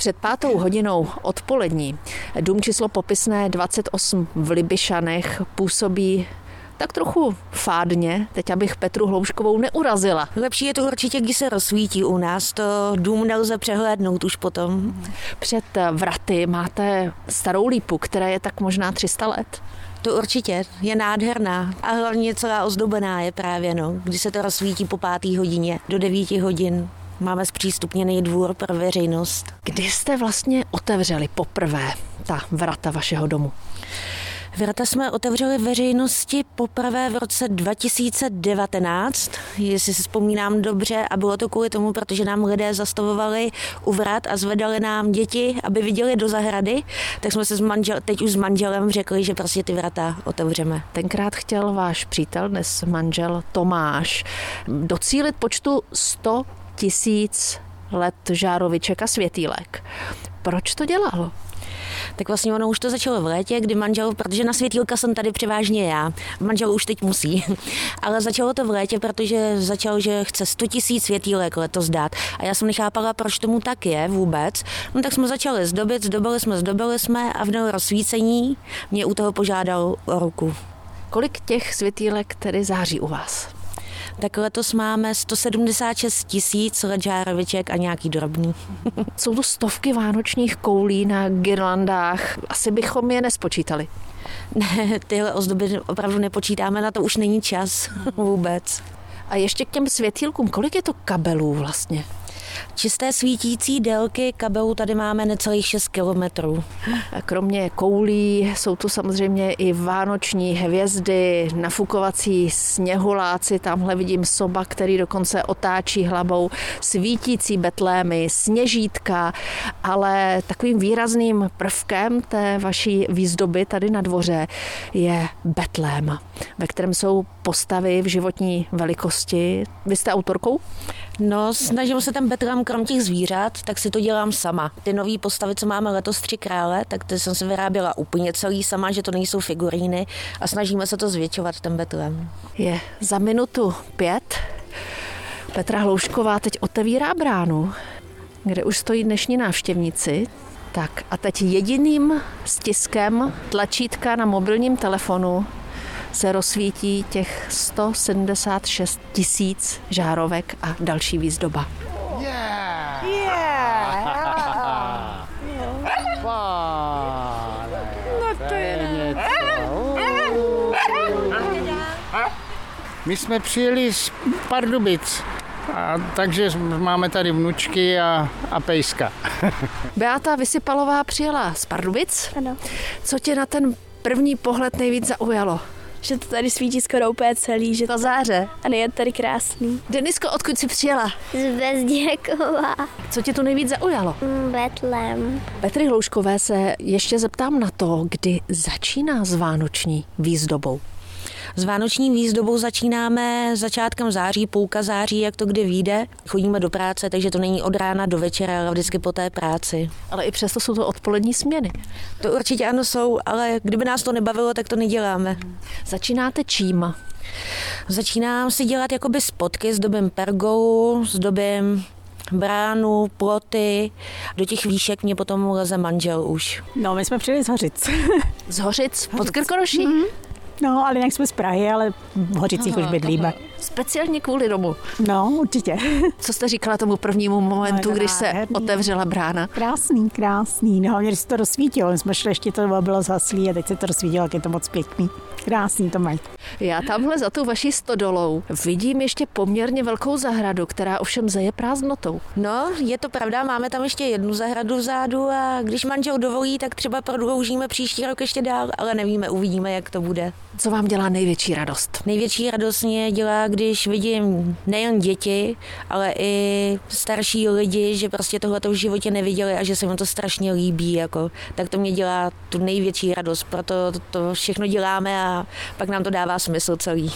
Před pátou hodinou odpolední dům číslo popisné 28 v Libyšanech působí tak trochu fádně, teď abych Petru Hlouškovou neurazila. Lepší je to určitě, když se rozsvítí u nás, to dům nelze přehlédnout už potom. Před vraty máte starou lípu, která je tak možná 300 let. To určitě, je nádherná a hlavně celá ozdobená je právě, no, když se to rozsvítí po pátý hodině do devíti hodin. Máme zpřístupněný dvůr pro veřejnost. Kdy jste vlastně otevřeli poprvé ta vrata vašeho domu? Vrata jsme otevřeli veřejnosti poprvé v roce 2019, jestli si vzpomínám dobře, a bylo to kvůli tomu, protože nám lidé zastavovali u vrat a zvedali nám děti, aby viděli do zahrady, tak jsme se s manžel, teď už s manželem řekli, že prostě ty vrata otevřeme. Tenkrát chtěl váš přítel, dnes manžel Tomáš, docílit počtu 100 tisíc let žároviček a světýlek. Proč to dělal? tak vlastně ono už to začalo v létě, kdy manžel, protože na světýlka jsem tady převážně já, manžel už teď musí, ale začalo to v létě, protože začal, že chce 100 tisíc světýlek letos dát a já jsem nechápala, proč tomu tak je vůbec. No tak jsme začali zdobit, zdobili jsme, zdobili jsme a v den rozsvícení mě u toho požádal o ruku. Kolik těch světýlek tedy září u vás? Tak letos máme 176 tisíc ledžároviček a nějaký drobný. Jsou to stovky vánočních koulí na girlandách. Asi bychom je nespočítali. Ne, tyhle ozdoby opravdu nepočítáme, na to už není čas vůbec. A ještě k těm světýlkům, kolik je to kabelů vlastně? Čisté svítící délky kabelů tady máme necelých 6 kilometrů. Kromě koulí jsou tu samozřejmě i vánoční hvězdy, nafukovací sněhuláci, tamhle vidím soba, který dokonce otáčí hlavou, svítící betlémy, sněžítka, ale takovým výrazným prvkem té vaší výzdoby tady na dvoře je betlém, ve kterém jsou postavy v životní velikosti. Vy jste autorkou? No, snažím se ten betlém krom těch zvířat, tak si to dělám sama. Ty nové postavy, co máme letos tři krále, tak ty jsem si vyráběla úplně celý sama, že to nejsou figuríny a snažíme se to zvětšovat, ten betlém. Je za minutu pět. Petra Hloušková teď otevírá bránu, kde už stojí dnešní návštěvníci. Tak a teď jediným stiskem tlačítka na mobilním telefonu se rozsvítí těch 176 tisíc žárovek a další výzdoba. Yeah! Yeah! no to je... My jsme přijeli z Pardubic, a, takže máme tady vnučky a, a pejska. Beata Vysypalová přijela z Pardubic. Ano. Co tě na ten první pohled nejvíc zaujalo? Že to tady svítí skoro úplně celý, že to záře. A je tady krásný. Denisko, odkud jsi přijela? Z Bezděkova. Co tě tu nejvíc zaujalo? Mm, Betlem. Petry Hlouškové se ještě zeptám na to, kdy začíná s vánoční výzdobou. S vánoční výzdobou začínáme začátkem září, půlka září, jak to kdy vyjde. Chodíme do práce, takže to není od rána do večera, ale vždycky po té práci. Ale i přesto jsou to odpolední směny. To určitě ano jsou, ale kdyby nás to nebavilo, tak to neděláme. Začínáte čím? Začínám si dělat jakoby spotky, zdobím pergou, zdobím bránu, ploty. Do těch výšek mě potom leze manžel už. No, my jsme přijeli z Hořic. Z Hořic? Pod Krkonoší? Mm-hmm. No, ale jinak jsme z Prahy, ale v Hořicích Aha, už bydlíme. Speciálně kvůli domu. No, určitě. Co jste říkala tomu prvnímu momentu, no, když se herný. otevřela brána? Krásný, krásný. No, hlavně, když se to rozsvítilo. My jsme šli, ještě to bylo zaslý a teď se to rozsvítilo, jak je to moc pěkný. Krásný to mají. Já tamhle za tu vaší stodolou vidím ještě poměrně velkou zahradu, která ovšem zeje prázdnotou. No, je to pravda, máme tam ještě jednu zahradu vzadu a když manžel dovolí, tak třeba prodloužíme příští rok ještě dál, ale nevíme, uvidíme, jak to bude. Co vám dělá největší radost? Největší radost mě dělá, když vidím nejen děti, ale i starší lidi, že prostě tohle v životě neviděli a že se jim to strašně líbí. Jako. Tak to mě dělá tu největší radost, proto to všechno děláme a pak nám to dává smysl celý.